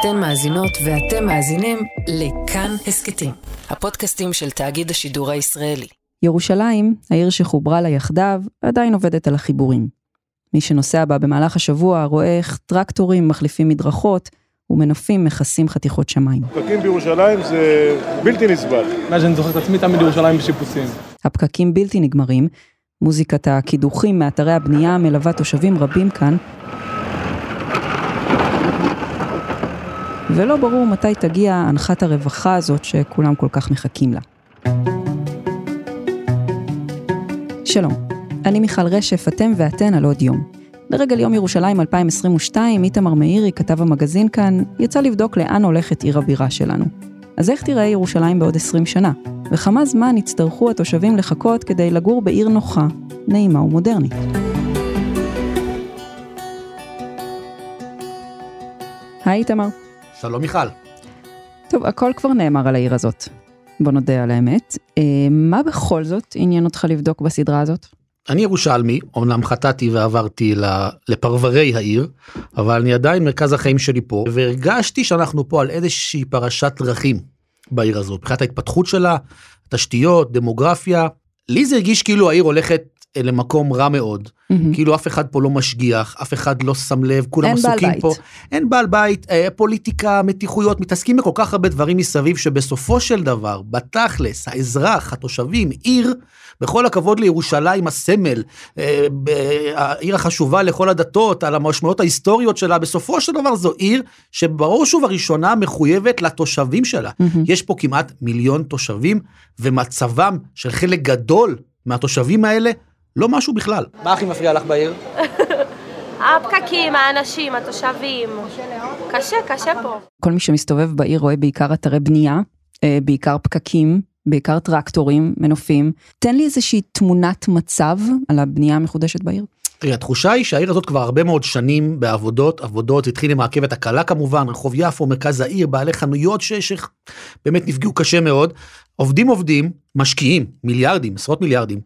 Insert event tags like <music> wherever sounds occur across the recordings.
אתן מאזינות ואתם מאזינים לכאן הסכתים, הפודקאסטים של תאגיד השידור הישראלי. ירושלים, העיר שחוברה לה יחדיו, עדיין עובדת על החיבורים. מי שנוסע בה במהלך השבוע רואה איך טרקטורים מחליפים מדרכות ומנופים מכסים חתיכות שמיים. פקקים בירושלים זה בלתי נסבל. מאז שאני זוכר את עצמי תמיד ירושלים בשיפוצים. הפקקים בלתי נגמרים, מוזיקת הקידוחים מאתרי הבנייה מלווה תושבים רבים כאן, ולא ברור מתי תגיע הנחת הרווחה הזאת שכולם כל כך מחכים לה. שלום, אני מיכל רשף, אתם ואתן על עוד יום. לרגל יום ירושלים 2022, איתמר מאירי, כתב המגזין כאן, יצא לבדוק לאן הולכת עיר הבירה שלנו. אז איך תראה ירושלים בעוד 20 שנה? וכמה זמן יצטרכו התושבים לחכות כדי לגור בעיר נוחה, נעימה ומודרנית? היי איתמר. שלום מיכל. טוב, הכל כבר נאמר על העיר הזאת. בוא נודה על האמת. אה, מה בכל זאת עניין אותך לבדוק בסדרה הזאת? אני ירושלמי, אומנם חטאתי ועברתי לפרברי העיר, אבל אני עדיין מרכז החיים שלי פה, והרגשתי שאנחנו פה על איזושהי פרשת דרכים בעיר הזו, מבחינת ההתפתחות שלה, תשתיות, דמוגרפיה. לי זה הרגיש כאילו העיר הולכת למקום רע מאוד, mm-hmm. כאילו אף אחד פה לא משגיח, אף אחד לא שם לב, כולם עסוקים פה. אין בעל בית, אה, פוליטיקה, מתיחויות, מתעסקים בכל כך הרבה דברים מסביב, שבסופו של דבר, בתכלס, האזרח, התושבים, עיר, בכל הכבוד לירושלים הסמל, אה, העיר החשובה לכל הדתות, על המשמעויות ההיסטוריות שלה, בסופו של דבר זו עיר שבראש ובראשונה מחויבת לתושבים שלה. Mm-hmm. יש פה כמעט מיליון תושבים, ומצבם של חלק גדול מהתושבים האלה לא משהו בכלל. מה הכי מפריע לך בעיר? הפקקים, האנשים, התושבים. קשה, קשה פה. כל מי שמסתובב בעיר רואה בעיקר אתרי בנייה, אה, בעיקר פקקים, בעיקר טרקטורים, מנופים. תן לי איזושהי תמונת מצב על הבנייה המחודשת בעיר. תראי, התחושה היא שהעיר הזאת כבר הרבה מאוד שנים בעבודות, עבודות, התחיל עם הרכבת הקלה כמובן, רחוב יפו, מרכז העיר, בעלי חנויות שבאמת נפגעו קשה מאוד. עובדים עובדים, משקיעים מיליארדים, עשרות מיליארדים,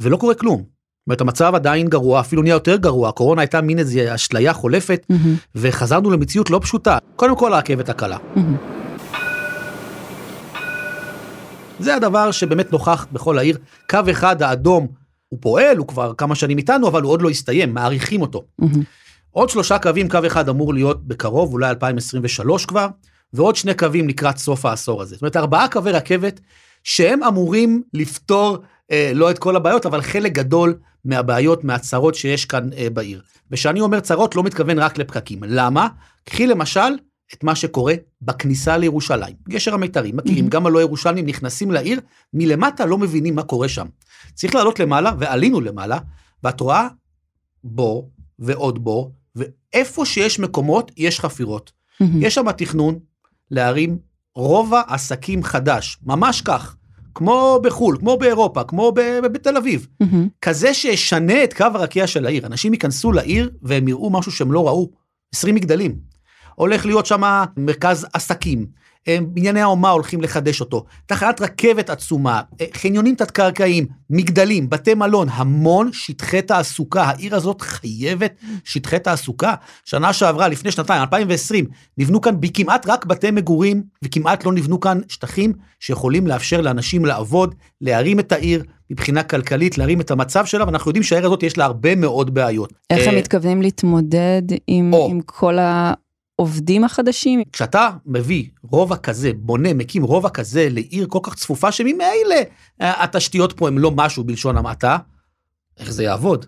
ולא קורה כלום. זאת אומרת, המצב עדיין גרוע, אפילו נהיה יותר גרוע, הקורונה הייתה מין איזו אשליה חולפת, mm-hmm. וחזרנו למציאות לא פשוטה. קודם כל הרכבת הקלה. Mm-hmm. זה הדבר שבאמת נוכח בכל העיר. קו אחד האדום, הוא פועל, הוא כבר כמה שנים איתנו, אבל הוא עוד לא הסתיים, מעריכים אותו. Mm-hmm. עוד שלושה קווים, קו אחד אמור להיות בקרוב, אולי 2023 כבר, ועוד שני קווים לקראת סוף העשור הזה. זאת אומרת, ארבעה קווי רכבת שהם אמורים לפתור אה, לא את כל הבעיות, אבל חלק גדול מהבעיות, מהצרות שיש כאן אה, בעיר. וכשאני אומר צרות, לא מתכוון רק לפקקים. למה? קחי למשל את מה שקורה בכניסה לירושלים. גשר המיתרים, מכירים, mm-hmm. גם הלא ירושלמים נכנסים לעיר, מלמטה לא מבינים מה קורה שם. צריך לעלות למעלה, ועלינו למעלה, ואת רואה בור ועוד בור, ואיפה שיש מקומות, יש חפירות. Mm-hmm. יש שם תכנון להרים רובע עסקים חדש, ממש כך. כמו בחו"ל, כמו באירופה, כמו בתל אביב. Mm-hmm. כזה שישנה את קו הרקיע של העיר. אנשים ייכנסו לעיר והם יראו משהו שהם לא ראו. 20 מגדלים. הולך להיות שם מרכז עסקים. בנייני האומה הולכים לחדש אותו, תחנת רכבת עצומה, אה, חניונים תת-קרקעיים, מגדלים, בתי מלון, המון שטחי תעסוקה. העיר הזאת חייבת שטחי תעסוקה. שנה שעברה, לפני שנתיים, 2020, נבנו כאן כמעט רק בתי מגורים, וכמעט לא נבנו כאן שטחים שיכולים לאפשר לאנשים לעבוד, להרים את העיר. מבחינה כלכלית, להרים את המצב שלה, ואנחנו יודעים שהעיר הזאת יש לה הרבה מאוד בעיות. איך הם אה, מתכוונים להתמודד עם, עם כל ה... העובדים החדשים. כשאתה מביא רובע כזה, בונה, מקים רובע כזה לעיר כל כך צפופה, שממילא אה, התשתיות פה הם לא משהו בלשון המעטה, איך זה יעבוד?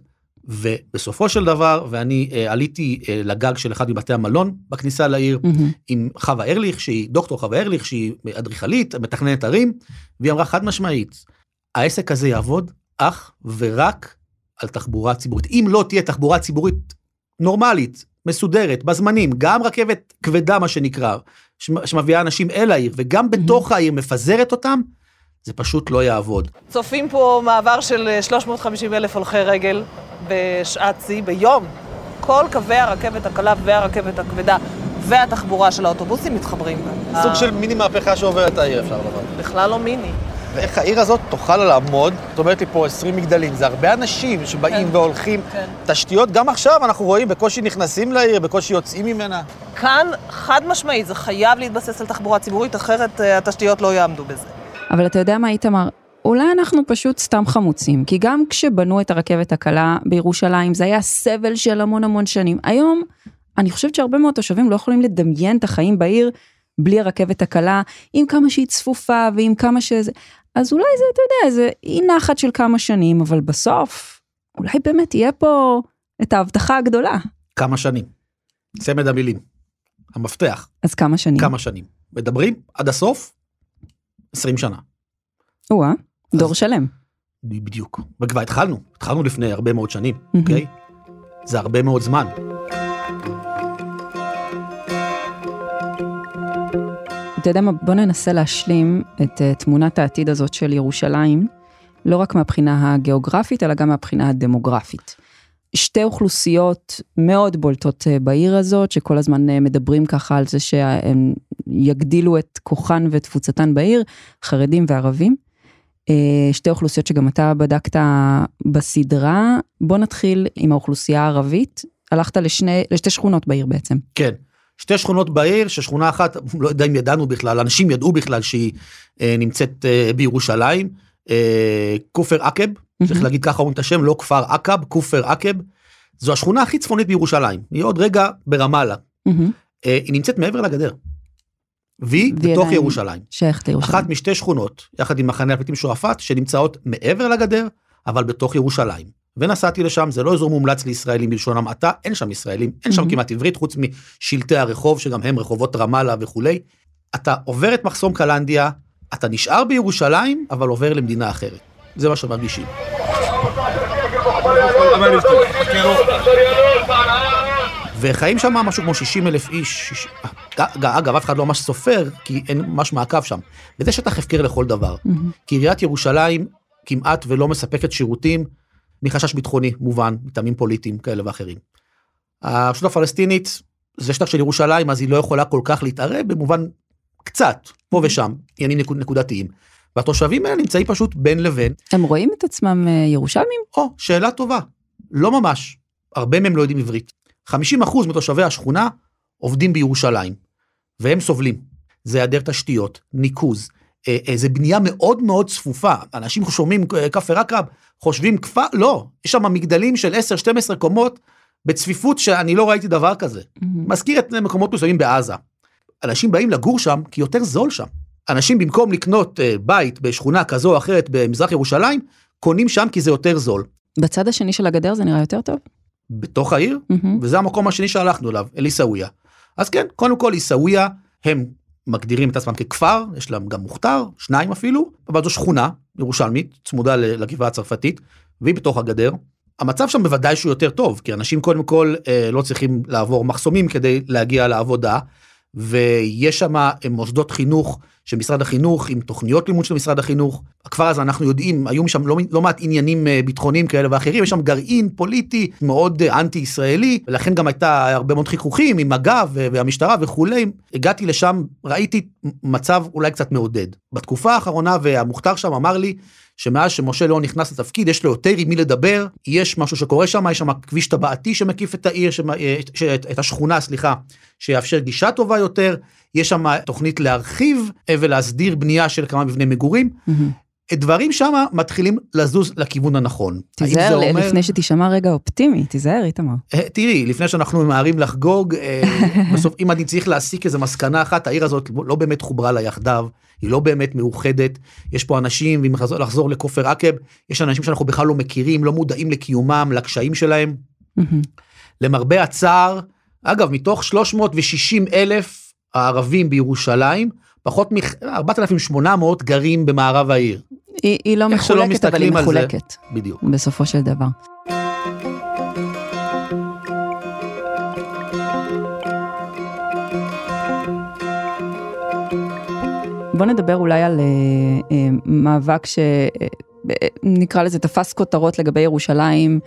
ובסופו של דבר, ואני אה, עליתי אה, לגג של אחד מבתי המלון בכניסה לעיר, mm-hmm. עם חווה ארליך, שהיא דוקטור חווה ארליך, שהיא אדריכלית, מתכננת ערים, והיא אמרה חד משמעית, העסק הזה יעבוד אך ורק על תחבורה ציבורית. אם לא תהיה תחבורה ציבורית נורמלית, מסודרת, בזמנים, גם רכבת כבדה מה שנקרא, שמביאה אנשים אל העיר, וגם בתוך העיר מפזרת אותם, זה פשוט לא יעבוד. צופים פה מעבר של 350 אלף הולכי רגל בשעת שיא, ביום. כל קווי הרכבת הקלה והרכבת הכבדה והתחבורה של האוטובוסים מתחברים. סוג של מיני מהפכה שעוברת העיר, אפשר לומר. בכלל לא מיני. ואיך העיר הזאת תוכל לעמוד, זאת אומרת לי פה 20 מגדלים, זה הרבה אנשים שבאים כן. והולכים. כן. תשתיות, גם עכשיו אנחנו רואים, בקושי נכנסים לעיר, בקושי יוצאים ממנה. כאן, חד משמעית, זה חייב להתבסס על תחבורה ציבורית, אחרת אה, התשתיות לא יעמדו בזה. אבל אתה יודע מה, איתמר? אולי אנחנו פשוט סתם חמוצים, כי גם כשבנו את הרכבת הקלה בירושלים, זה היה סבל של המון המון שנים. היום, אני חושבת שהרבה מאוד תושבים לא יכולים לדמיין את החיים בעיר בלי הרכבת הקלה, עם כמה שהיא צפופה ועם כמה שזה... אז אולי זה, אתה יודע, איזה אי נחת של כמה שנים, אבל בסוף, אולי באמת יהיה פה את ההבטחה הגדולה. כמה שנים. צמד המילים. המפתח, אז כמה שנים? כמה שנים. מדברים עד הסוף, 20 שנה. או-אה, דור אז- שלם. בדיוק. וכבר התחלנו, התחלנו לפני הרבה מאוד שנים. אוקיי? זה הרבה מאוד זמן. אתה יודע מה, בוא ננסה להשלים את uh, תמונת העתיד הזאת של ירושלים, לא רק מהבחינה הגיאוגרפית, אלא גם מהבחינה הדמוגרפית. שתי אוכלוסיות מאוד בולטות uh, בעיר הזאת, שכל הזמן uh, מדברים ככה על זה שהם יגדילו את כוחן ותפוצתן בעיר, חרדים וערבים. שתי אוכלוסיות שגם אתה בדקת בסדרה. בוא נתחיל עם האוכלוסייה הערבית. הלכת לשני, לשתי שכונות בעיר בעצם. כן. שתי שכונות בעיר, ששכונה אחת, <laughs> לא יודע אם ידענו בכלל, אנשים ידעו בכלל שהיא אה, נמצאת אה, בירושלים, אה, כופר עקב, צריך להגיד ככה אומרים את השם, לא כפר עקב, כופר עקב. זו השכונה הכי צפונית בירושלים, היא עוד רגע ברמאללה. מהמם. אה, היא נמצאת מעבר לגדר. והיא בתוך ירושלים. שייכת לירושלים. אחת משתי שכונות, יחד עם מחנה הפליטים שועפאט, שנמצאות מעבר לגדר, אבל בתוך ירושלים. ונסעתי לשם, זה לא אזור מומלץ לישראלים בלשון המעטה, אין שם ישראלים, אין שם Mhm. כמעט עברית, חוץ משלטי הרחוב, שגם הם רחובות רמאללה וכולי. אתה עובר את מחסום קלנדיה, אתה נשאר בירושלים, אבל עובר למדינה אחרת. זה מה שמרגישים. וחיים שם משהו כמו 60 אלף איש, שיש- אג- אגב, אף אחד לא ממש סופר, כי אין ממש מעקב שם. וזה שטח הפקר לכל דבר. מהמם. כי עיריית ירושלים כמעט ולא מספקת שירותים מחשש ביטחוני מובן, מטעמים פוליטיים כאלה ואחרים. הרשות הפלסטינית זה שטח של ירושלים, אז היא לא יכולה כל כך להתערב במובן קצת, פה ושם, עניינים נקוד, נקודתיים. והתושבים האלה נמצאים פשוט בין לבין. הם רואים את עצמם אה, ירושלמים? או, שאלה טובה. לא ממש. הרבה מהם לא יודעים עברית. 50% מתושבי השכונה עובדים בירושלים, והם סובלים. זה היעדר תשתיות, ניקוז, אה, אה, זה בנייה מאוד מאוד צפופה. אנשים שומעים אה, כפר עקב, חושבים כפר, לא, יש שם מגדלים של 10-12 קומות בצפיפות שאני לא ראיתי דבר כזה. מזכיר את מקומות מסוימים בעזה. אנשים באים לגור שם כי יותר זול שם. אנשים במקום לקנות אה, בית בשכונה כזו או אחרת במזרח ירושלים, קונים שם כי זה יותר זול. בצד השני של הגדר זה נראה יותר טוב? בתוך העיר, מהמם. וזה המקום השני שהלכנו אליו, אל עיסאוויה. אז כן, קודם כל עיסאוויה, הם מגדירים את עצמם ככפר, יש להם גם מוכתר, שניים אפילו, אבל זו שכונה ירושלמית, צמודה לגבעה הצרפתית, והיא בתוך הגדר. המצב שם בוודאי שהוא יותר טוב, כי אנשים קודם כל אה, לא צריכים לעבור מחסומים כדי להגיע לעבודה, ויש שם אה, מוסדות חינוך של משרד החינוך עם תוכניות לימוד של משרד החינוך. הכפר הזה אנחנו יודעים, היו שם לא, לא מעט עניינים אה, ביטחוניים כאלה ואחרים, יש שם גרעין פוליטי מאוד אה, אנטי ישראלי, ולכן גם הייתה הרבה מאוד חיכוכים עם מג"ב והמשטרה וכולי. הגעתי לשם, ראיתי מצב אולי קצת מעודד. בתקופה האחרונה והמוכתר שם אמר לי שמאז שמשה ליאון נכנס לתפקיד יש לו יותר עם מי לדבר, יש משהו שקורה שם, יש שם כביש טבעתי שמקיף את העיר, שמ- אה, ש- את, את השכונה, סליחה, שיאפשר גישה טובה יותר, יש שם תוכנית להרחיב אה, ולהסדיר בנייה של כמה מבני מגורים. מהמם. דברים שם מתחילים לזוז לכיוון הנכון. תיזהר אומר- לפני שתישמע רגע אופטימי, תיזהר איתמר. אה, תראי, לפני שאנחנו ממהרים לחגוג, <laughs> בסוף אם אני צריך להסיק איזה מסקנה אחת, העיר הזאת לא באמת חוברה לה יחדיו, היא לא באמת מאוחדת, יש פה אנשים, ואם לחזור, לחזור לכופר עקב, יש אנשים שאנחנו בכלל לא מכירים, לא מודעים לקיומם, לקשיים שלהם. למרבה הצער, אגב, מתוך 360 אלף הערבים בירושלים, פחות מ-4,800 גרים במערב העיר. היא היא לא מחולקת, אבל היא על זה. מחולקת, בדיוק. בסופו של דבר. בוא נדבר אולי על אה, אה, מאבק שנקרא לזה תפס כותרות לגבי ירושלים,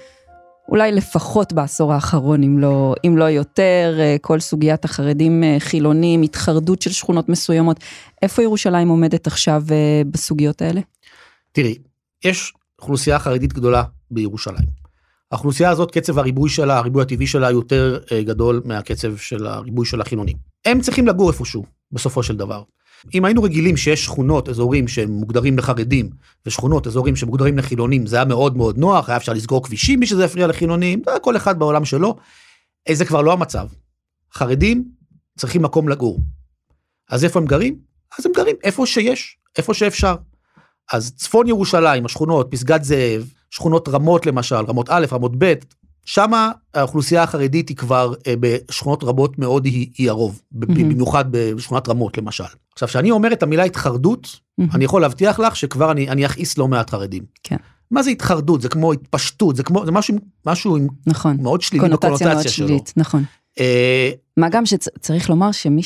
אולי לפחות בעשור האחרון, אם לא, אם לא יותר, אה, כל סוגיית החרדים אה, חילונים, התחרדות של שכונות מסוימות. איפה ירושלים עומדת עכשיו אה, בסוגיות האלה? תראי, יש אוכלוסייה חרדית גדולה בירושלים. האוכלוסייה הזאת, קצב הריבוי שלה, הריבוי הטבעי שלה יותר אה, גדול מהקצב של הריבוי של החילונים. הם צריכים לגור איפשהו, בסופו של דבר. אם היינו רגילים שיש שכונות, אזורים שהם מוגדרים לחרדים, ושכונות, אזורים שמוגדרים לחילונים, זה היה מאוד מאוד נוח, היה אפשר לסגור כבישים בלי שזה יפריע לחילונים, זה היה כל אחד בעולם שלו. אה, זה כבר לא המצב. חרדים צריכים מקום לגור. אז איפה הם גרים? אז הם גרים איפה שיש, איפה שאפשר. אז צפון ירושלים, השכונות, פסגת זאב, שכונות רמות למשל, רמות א', רמות ב', שמה האוכלוסייה החרדית היא כבר אה, בשכונות רבות מאוד היא, היא הרוב, mm-hmm. במיוחד בשכונת רמות למשל. עכשיו, כשאני אומר את המילה התחרדות, mm-hmm. אני יכול להבטיח לך שכבר אני, אני אכעיס לא מעט חרדים. כן. מה זה התחרדות? זה כמו התפשטות, זה כמו, זה משהו, משהו נכון. מאוד שלילי קונוטציה מאוד. שלילית, נכון. אה, מה גם שצריך לומר שמי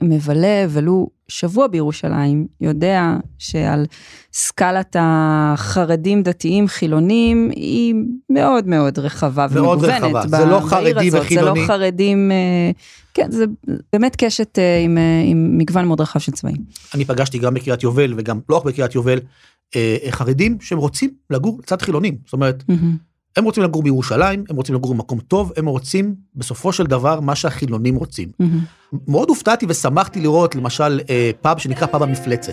שמבלה ולו שבוע בירושלים יודע שעל סקלת החרדים דתיים חילונים היא מאוד מאוד רחבה מאוד ומגוונת. רחבה. ב- זה לא חרדי הזאת. וחילוני. זה לא חרדים, אה, כן זה באמת קשת אה, עם, אה, עם מגוון מאוד רחב של צבעים. אני פגשתי גם בקריית יובל וגם לא רק בקריית יובל, חרדים שהם רוצים לגור לצד חילונים. זאת אומרת. הם רוצים לגור בירושלים, הם רוצים לגור במקום טוב, הם רוצים בסופו של דבר מה שהחילונים רוצים. מאוד הופתעתי ושמחתי לראות למשל אה, פאב שנקרא פאב המפלצת.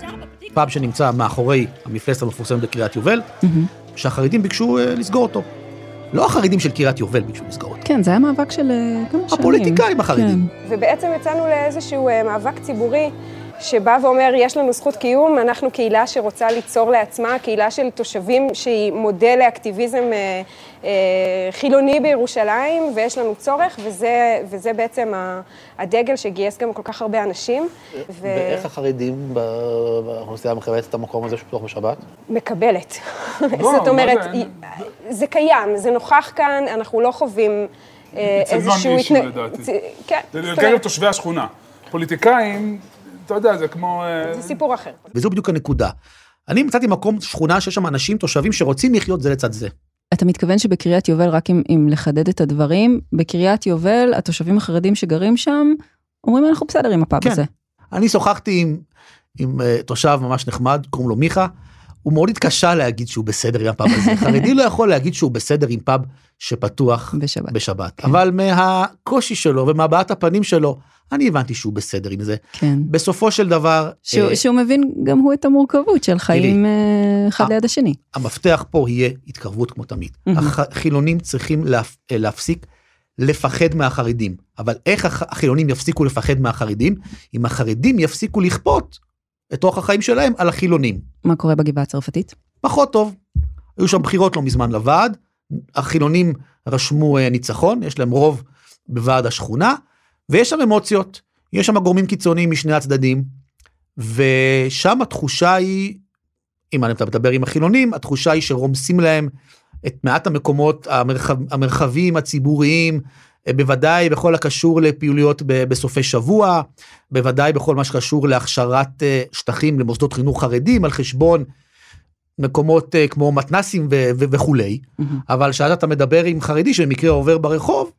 פאב שנמצא מאחורי המפלצת המפורסמת בקריית יובל, מהמם. שהחרדים ביקשו אה, לסגור אותו. לא החרדים של קריית יובל ביקשו לסגור אותו. כן זה היה מאבק של אה, כמה שנים. הפוליטיקאים החרדים. כן. ובעצם יצאנו לאיזשהו אה, מאבק ציבורי שבא ואומר, יש לנו זכות קיום, אנחנו קהילה שרוצה ליצור לעצמה, קהילה של תושבים שהיא מודל לאקטיביזם אה, אה, חילוני בירושלים, ויש לנו צורך, וזה, וזה בעצם הדגל שגייס גם כל כך הרבה אנשים. ו- ואיך החרדים באוכלוסייה מכבדת את המקום הזה שפתוח בשבת? מקבלת. לא, <laughs> זאת אומרת, זה? קיים, זה נוכח כאן, אנחנו לא חווים אה, אצל איזשהו... non-issue התנ- לדעתי. צ- כן, זה אומרת, תושבי השכונה. פוליטיקאים, אתה יודע, זה כמו... אה, זה סיפור אחר. וזו בדיוק הנקודה. אני מצאתי מקום, שכונה שיש שם אנשים, תושבים שרוצים לחיות זה לצד זה. אתה מתכוון שבקריית יובל, רק אם, אם לחדד את הדברים, בקריית יובל, התושבים החרדים שגרים שם, אומרים אנחנו בסדר עם הפאב כן. הזה. אני שוחחתי עם, עם uh, תושב ממש נחמד, קוראים לו מיכה, הוא מאוד התקשה להגיד שהוא בסדר עם הפאב הזה. <laughs> חרדי לא יכול להגיד שהוא בסדר עם פאב שפתוח בשבת. בשבת. כן. אבל מהקושי שלו ומהבעת הפנים שלו, אני הבנתי שהוא בסדר עם זה. כן. בסופו של דבר, שהוא, אה, שהוא מבין גם הוא את המורכבות של חיים אה, אחד. ליד השני. המפתח פה יהיה התקרבות כמו תמיד. החילונים צריכים להפ... אה, להפסיק לפחד מהחרדים. אבל איך הח- החילונים יפסיקו לפחד מהחרדים? אם החרדים יפסיקו לכפות את אורח החיים שלהם על החילונים. מה קורה בגבעה הצרפתית? פחות טוב. היו שם בחירות לא מזמן לוועד, החילונים רשמו אה, ניצחון, יש להם רוב בוועד השכונה, ויש שם אמוציות, יש שם גורמים קיצוניים משני הצדדים, ושם התחושה היא, אם אתה מדבר עם החילונים, התחושה היא שרומסים להם את מעט המקומות המרחב, המרחביים הציבוריים, בוודאי בכל הקשור לפעילויות בסופי שבוע, בוודאי בכל מה שקשור להכשרת אה, שטחים למוסדות חינוך חרדים על חשבון מקומות אה, כמו מתנסים ו- ו- וכולי, מהמם. אבל כשאז אתה מדבר עם חרדי שבמקרה עובר ברחוב,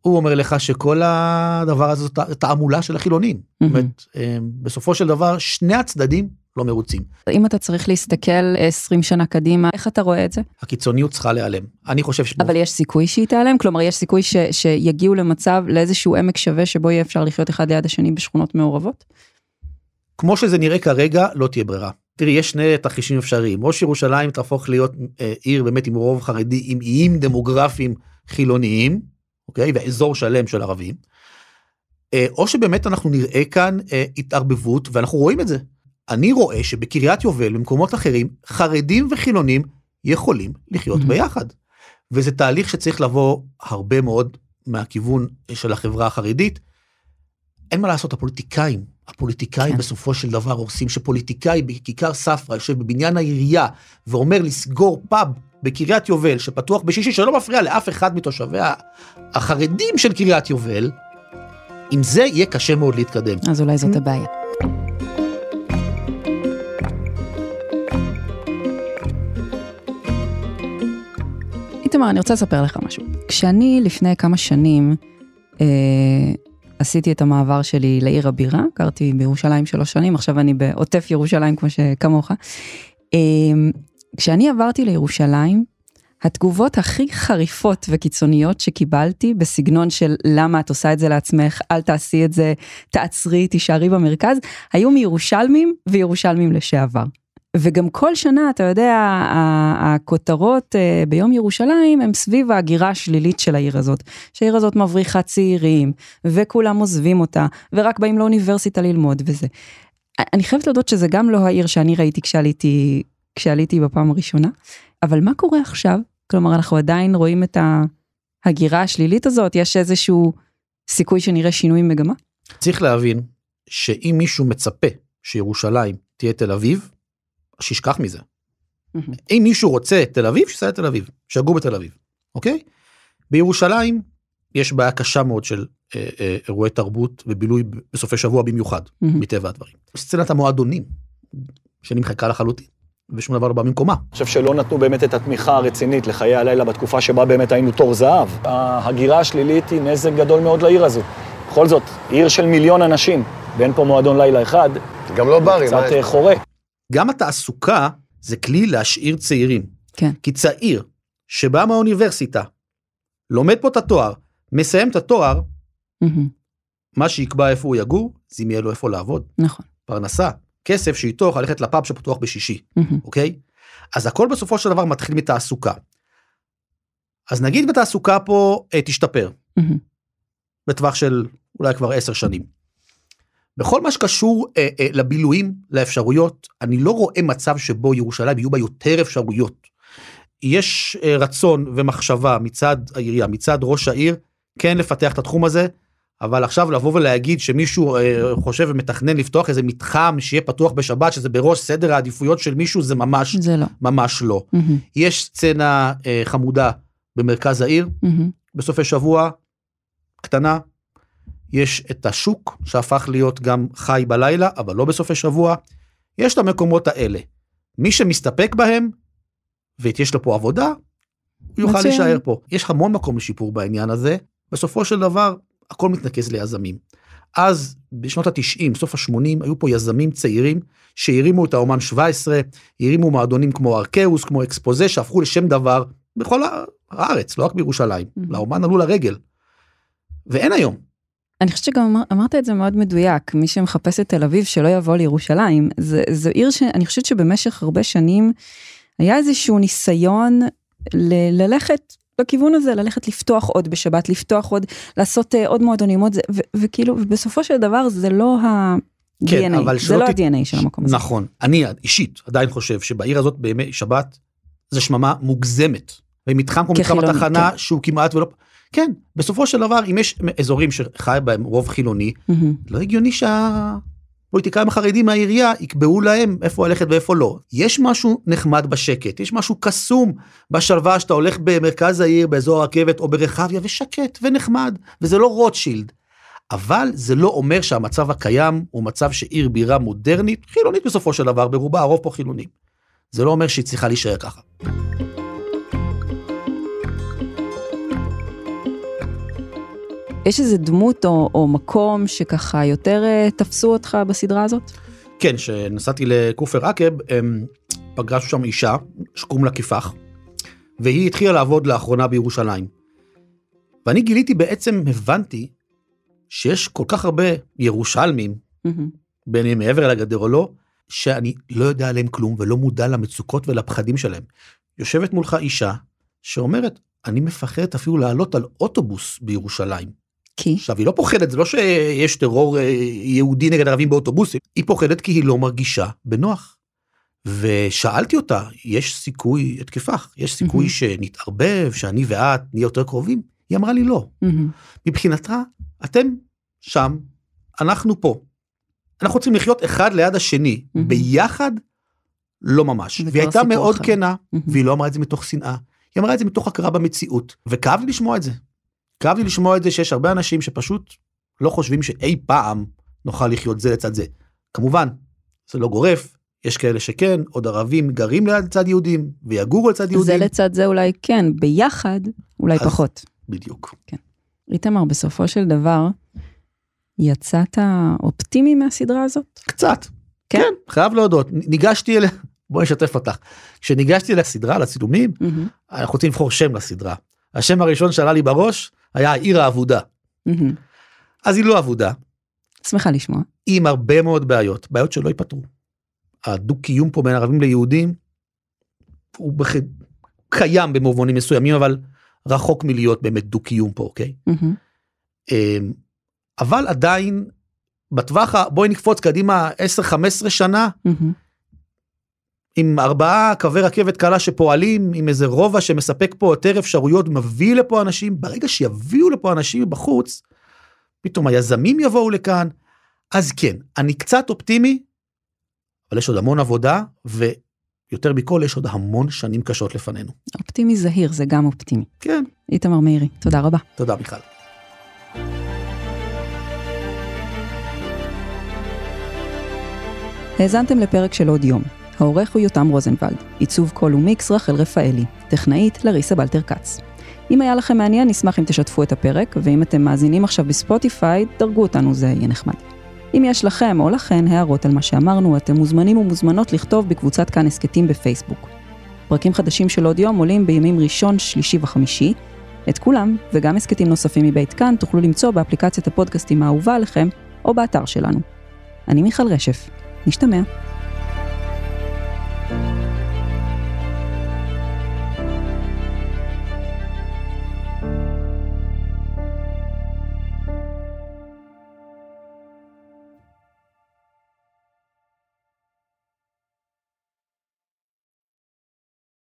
הוא אומר לך שכל הדבר הזה זאת תעמולה של החילונים. זאת מהמם. אומרת, אה, בסופו של דבר שני הצדדים לא מרוצים. אם אתה צריך להסתכל 20 שנה קדימה, איך אתה רואה את זה? הקיצוניות צריכה להיעלם. אני חושב ש... אבל יש סיכוי שהיא תיעלם? כלומר, יש סיכוי ש, שיגיעו למצב, לאיזשהו עמק שווה שבו יהיה אפשר לחיות אחד ליד השני בשכונות מעורבות? כמו שזה נראה כרגע, לא תהיה ברירה. תראי, יש שני תרחישים אפשריים. או שירושלים תהפוך להיות אה, עיר באמת עם רוב חרדי, עם איים דמוגרפיים חילוניים, אוקיי? ואזור שלם של ערבים. אה, או שבאמת אנחנו נראה כאן אה, התערבבות, ואנחנו רואים את זה. אני רואה שבקריית יובל, במקומות אחרים, חרדים וחילונים יכולים לחיות מהמם. ביחד. וזה תהליך שצריך לבוא הרבה מאוד מהכיוון של החברה החרדית. אין מה לעשות, הפוליטיקאים, הפוליטיקאים כן. בסופו של דבר עושים שפוליטיקאי בכיכר ספרא יושב בבניין העירייה ואומר לסגור פאב בקריית יובל שפתוח בשישי שלא מפריע לאף אחד מתושביה החרדים של קריית יובל, עם זה יהיה קשה מאוד להתקדם. אז אולי זאת הבעיה. איתמר, אני רוצה לספר לך משהו. כשאני לפני כמה שנים אה, עשיתי את המעבר שלי לעיר הבירה, גרתי בירושלים שלוש שנים, עכשיו אני בעוטף ירושלים כמו שכמוך, אמ, כשאני עברתי לירושלים, התגובות הכי חריפות וקיצוניות שקיבלתי בסגנון של למה את עושה את זה לעצמך, אל תעשי את זה, תעצרי, תישארי במרכז, היו מירושלמים וירושלמים לשעבר. וגם כל שנה, אתה יודע, הכותרות אה, ביום ירושלים הם סביב ההגירה השלילית של העיר הזאת. שהעיר הזאת מבריחה צעירים, וכולם עוזבים אותה, ורק באים לאוניברסיטה ללמוד וזה. אני חייבת להודות שזה גם לא העיר שאני ראיתי כשעליתי, כשעליתי בפעם הראשונה, אבל מה קורה עכשיו? כלומר, אנחנו עדיין רואים את ההגירה השלילית הזאת, יש איזשהו סיכוי שנראה שינוי מגמה? צריך להבין שאם מישהו מצפה שירושלים תהיה תל אביב, שישכח מזה. אם מישהו רוצה תל אביב, שייסע לתל אביב, שיגור בתל אביב, אוקיי? בירושלים יש בעיה קשה מאוד של אה, אה, אירועי תרבות ובילוי בסופי שבוע במיוחד. מטבע הדברים. סצנת המועדונים, שנמחקה לחלוטין, ושום דבר לא בא במקומה. אני חושב שלא נתנו באמת את התמיכה הרצינית לחיי הלילה בתקופה שבה באמת היינו תור זהב. ההגירה השלילית היא נזק גדול מאוד לעיר הזו. בכל זאת, עיר של מיליון אנשים, ואין פה מועדון לילה אחד. גם לא ברים, קצת? אה, חורה. גם התעסוקה זה כלי להשאיר צעירים. כן. כי צעיר שבא מהאוניברסיטה, לומד פה את התואר, מסיים את התואר, מהמם, מה שיקבע איפה הוא יגור, זה אם יהיה לו איפה לעבוד. נכון. פרנסה, כסף שאיתו יכול ללכת לפאב שפתוח בשישי, מהמם, אוקיי? אז הכל בסופו של דבר מתחיל מתעסוקה. אז נגיד בתעסוקה פה אה, תשתפר, מהמם. בטווח של אולי כבר עשר שנים. בכל מה שקשור אה, אה, לבילויים, לאפשרויות, אני לא רואה מצב שבו ירושלים יהיו בה יותר אפשרויות. יש אה, רצון ומחשבה מצד העירייה, מצד ראש העיר, כן לפתח את התחום הזה, אבל עכשיו לבוא ולהגיד שמישהו אה, חושב ומתכנן לפתוח איזה מתחם שיהיה פתוח בשבת, שזה בראש סדר העדיפויות של מישהו, זה ממש, זה לא. ממש לא. מהמם, יש סצנה אה, חמודה במרכז העיר, מהמם, בסופי שבוע, קטנה. יש את השוק שהפך להיות גם חי בלילה, אבל לא בסופי שבוע. יש את המקומות האלה. מי שמסתפק בהם, ויש לו פה עבודה, הוא יוכל. להישאר פה. יש המון מקום לשיפור בעניין הזה. בסופו של דבר, הכל מתנקז ליזמים. אז בשנות ה-90, סוף ה-80, היו פה יזמים צעירים שהרימו את האומן 17, הרימו מועדונים כמו ארקאוס, כמו אקספוזה, שהפכו לשם דבר בכל הארץ, לא רק בירושלים. Mhm. לאומן עלו לרגל. ואין היום. אני חושבת שגם אמר, אמרת את זה מאוד מדויק, מי שמחפש את תל אביב שלא יבוא לירושלים, זה, זו עיר שאני חושבת שבמשך הרבה שנים היה איזשהו ניסיון ל- ללכת בכיוון הזה, ללכת לפתוח עוד בשבת, לפתוח עוד, לעשות uh, עוד מועדונים, עוד זה, ו- וכאילו, ובסופו של דבר זה לא ה-DNA, כן, אבל זה לא ת- ה-DNA של המקום הזה. נכון. אני אישית עדיין חושב שבעיר הזאת בימי שבת זה שממה מוגזמת. ומתחם כמו מתחם התחנה כן. שהוא כמעט ולא... כן, בסופו של דבר אם יש אזורים שחי בהם רוב חילוני, מהמם. לא הגיוני שהפוליטיקאים החרדים מהעירייה יקבעו להם איפה ללכת ואיפה לא. יש משהו נחמד בשקט, יש משהו קסום בשלווה שאתה הולך במרכז העיר, באזור הרכבת או ברחביה, ושקט ונחמד, וזה לא רוטשילד. אבל זה לא אומר שהמצב הקיים הוא מצב שעיר בירה מודרנית, חילונית בסופו של דבר, ברובה הרוב פה חילונים. זה לא אומר שהיא צריכה להישאר ככה. יש איזה דמות או, או מקום שככה יותר uh, תפסו אותך בסדרה הזאת? כן, כשנסעתי לכופר עקב, פגשנו שם אישה שקוראים לה כיפח, והיא התחילה לעבוד לאחרונה בירושלים. ואני גיליתי בעצם, הבנתי, שיש כל כך הרבה ירושלמים, מהמם. בין אם מעבר אל הגדר או לא, שאני לא יודע עליהם כלום ולא מודע למצוקות ולפחדים שלהם. יושבת מולך אישה שאומרת, אני מפחדת אפילו לעלות על אוטובוס בירושלים. כי? עכשיו, היא לא פוחדת, זה לא שיש טרור אה, יהודי נגד ערבים באוטובוסים, היא פוחדת כי היא לא מרגישה בנוח. ושאלתי אותה, יש סיכוי, את כפך, יש סיכוי מהמם. שנתערבב, שאני ואת נהיה יותר קרובים? היא אמרה לי לא. מהמם. מבחינתה, אתם שם, אנחנו פה. אנחנו רוצים לחיות אחד ליד השני, מהמם. ביחד, לא ממש. והיא הייתה מאוד אחר. כנה, מהמם. והיא לא אמרה את זה מתוך שנאה, היא אמרה את זה מתוך הכרה במציאות, וכאב לי לשמוע את זה. כאב לי לשמוע את זה שיש הרבה אנשים שפשוט לא חושבים שאי פעם נוכל לחיות זה לצד זה. כמובן, זה לא גורף, יש כאלה שכן, עוד ערבים גרים לצד יהודים, ויגורו לצד זה יהודים. לצד זה אולי כן, ביחד אולי אז- פחות. בדיוק. איתמר, בסופו של דבר, יצאת אופטימי מהסדרה הזאת? קצת. כן? כן, חייב להודות. ניגשתי אליה, <laughs> בואי נשתף אותך. כשניגשתי לסדרה, לצילומים, מהמם, אנחנו רוצים לבחור שם לסדרה. השם הראשון שעלה לי בראש היה העיר האבודה. אז היא לא אבודה, שמחה לשמוע. היא עם הרבה מאוד בעיות, בעיות שלא ייפתרו. הדו-קיום פה בין ערבים ליהודים, הוא בח... קיים במובנים מסוימים, אבל רחוק מלהיות באמת דו-קיום פה, אוקיי? אמ, אבל עדיין, בטווח, ה- בואי נקפוץ קדימה 10-15 שנה, עם ארבעה קווי רכבת קלה שפועלים, עם איזה רובע שמספק פה יותר אפשרויות, מביא לפה אנשים, ברגע שיביאו לפה אנשים מבחוץ, פתאום היזמים יבואו לכאן, אז כן, אני קצת אופטימי, אבל יש עוד המון עבודה, ויותר מכל, יש עוד המון שנים קשות לפנינו. אופטימי זהיר זה גם אופטימי. כן. איתמר מאירי, תודה רבה. תודה, מיכל. האזנתם לפרק של עוד יום. העורך הוא יותם רוזנבלד, עיצוב קול ומיקס רחל רפאלי, טכנאית לריסה בלטר כץ. אם היה לכם מעניין, נשמח אם תשתפו את הפרק, ואם אתם מאזינים עכשיו בספוטיפיי, דרגו אותנו, זה יהיה נחמד. אם יש לכם או לכן הערות על מה שאמרנו, אתם מוזמנים ומוזמנות לכתוב בקבוצת כאן הסכתים בפייסבוק. פרקים חדשים של עוד יום עולים בימים ראשון, שלישי וחמישי. את כולם, וגם הסכתים נוספים מבית כאן, תוכלו למצוא באפליקציית הפודקאסטים האהובה עליכם, או באתר שלנו. אני מיכל רשף. נשתמע.